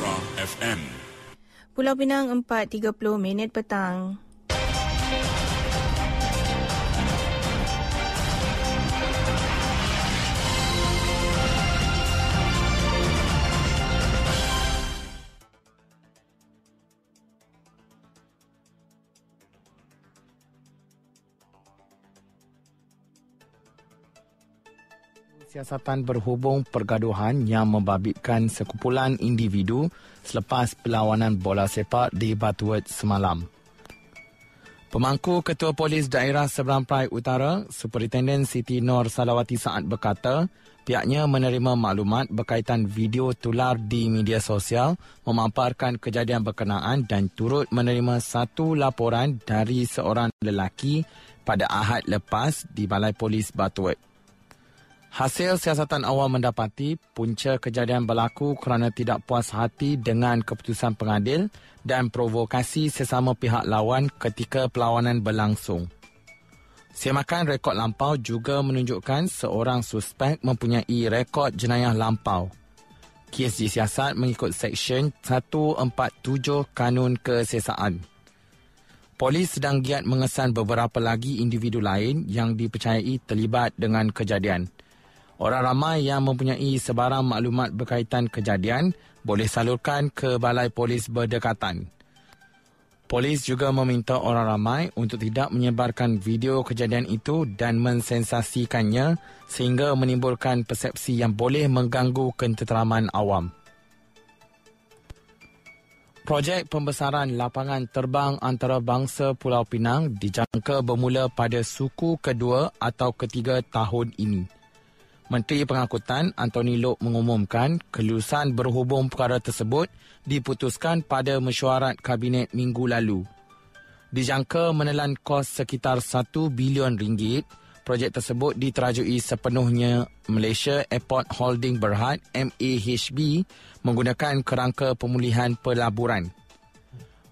Nora FM. Pulau Pinang 4.30 minit petang. Siasatan berhubung pergaduhan yang membabitkan sekumpulan individu selepas perlawanan bola sepak di Batuat semalam. Pemangku Ketua Polis Daerah Seberang Perai Utara, Superintendent Siti Nur Salawati Saad berkata, pihaknya menerima maklumat berkaitan video tular di media sosial memaparkan kejadian berkenaan dan turut menerima satu laporan dari seorang lelaki pada Ahad lepas di Balai Polis Batuat. Hasil siasatan awal mendapati punca kejadian berlaku kerana tidak puas hati dengan keputusan pengadil dan provokasi sesama pihak lawan ketika perlawanan berlangsung. Semakan rekod lampau juga menunjukkan seorang suspek mempunyai rekod jenayah lampau. Kes disiasat mengikut Seksyen 147 Kanun Kesesaan. Polis sedang giat mengesan beberapa lagi individu lain yang dipercayai terlibat dengan kejadian. Orang ramai yang mempunyai sebarang maklumat berkaitan kejadian boleh salurkan ke Balai Polis berdekatan. Polis juga meminta orang ramai untuk tidak menyebarkan video kejadian itu dan mensensasikannya sehingga menimbulkan persepsi yang boleh mengganggu ketenteraman awam. Projek pembesaran lapangan terbang antarabangsa Pulau Pinang dijangka bermula pada suku kedua atau ketiga tahun ini. Menteri Pengangkutan Anthony Lok mengumumkan kelulusan berhubung perkara tersebut diputuskan pada mesyuarat kabinet minggu lalu. Dijangka menelan kos sekitar 1 bilion ringgit, projek tersebut diterajui sepenuhnya Malaysia Airport Holding Berhad MAHB menggunakan kerangka pemulihan pelaburan.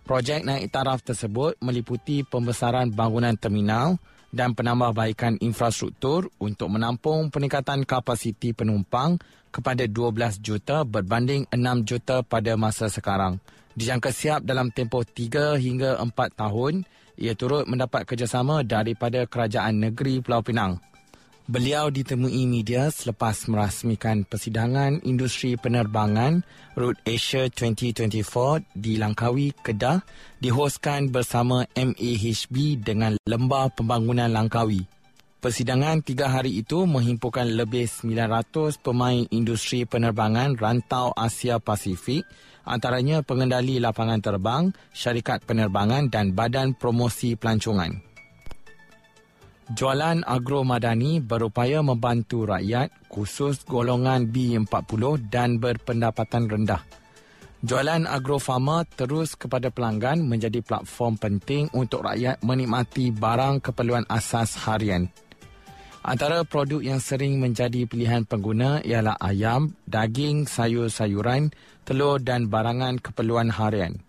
Projek naik taraf tersebut meliputi pembesaran bangunan terminal, dan penambahbaikan infrastruktur untuk menampung peningkatan kapasiti penumpang kepada 12 juta berbanding 6 juta pada masa sekarang. Dijangka siap dalam tempoh 3 hingga 4 tahun, ia turut mendapat kerjasama daripada Kerajaan Negeri Pulau Pinang. Beliau ditemui media selepas merasmikan persidangan industri penerbangan Route Asia 2024 di Langkawi, Kedah dihoskan bersama MAHB dengan Lembah Pembangunan Langkawi. Persidangan tiga hari itu menghimpukan lebih 900 pemain industri penerbangan rantau Asia Pasifik antaranya pengendali lapangan terbang, syarikat penerbangan dan badan promosi pelancongan. Jualan agro madani berupaya membantu rakyat khusus golongan B40 dan berpendapatan rendah. Jualan agro farma terus kepada pelanggan menjadi platform penting untuk rakyat menikmati barang keperluan asas harian. Antara produk yang sering menjadi pilihan pengguna ialah ayam, daging, sayur-sayuran, telur dan barangan keperluan harian.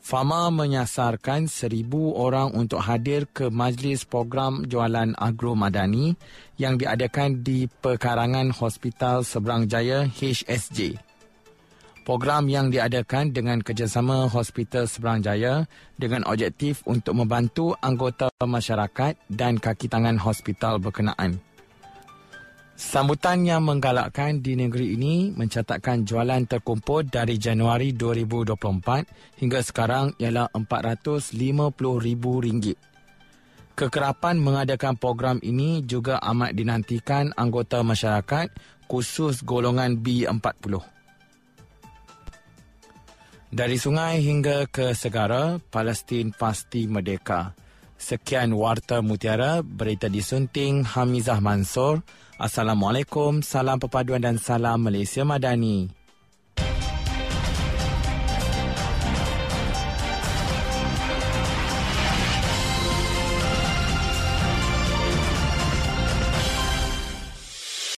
Fama menyasarkan seribu orang untuk hadir ke majlis program jualan agro madani yang diadakan di Pekarangan Hospital Seberang Jaya HSJ. Program yang diadakan dengan kerjasama Hospital Seberang Jaya dengan objektif untuk membantu anggota masyarakat dan kaki tangan hospital berkenaan. Sambutan yang menggalakkan di negeri ini mencatatkan jualan terkumpul dari Januari 2024 hingga sekarang ialah RM450,000. Kekerapan mengadakan program ini juga amat dinantikan anggota masyarakat khusus golongan B40. Dari sungai hingga ke segara, Palestin pasti merdeka. Sekian Warta Mutiara, berita disunting Hamizah Mansur. Assalamualaikum, salam perpaduan dan salam Malaysia Madani.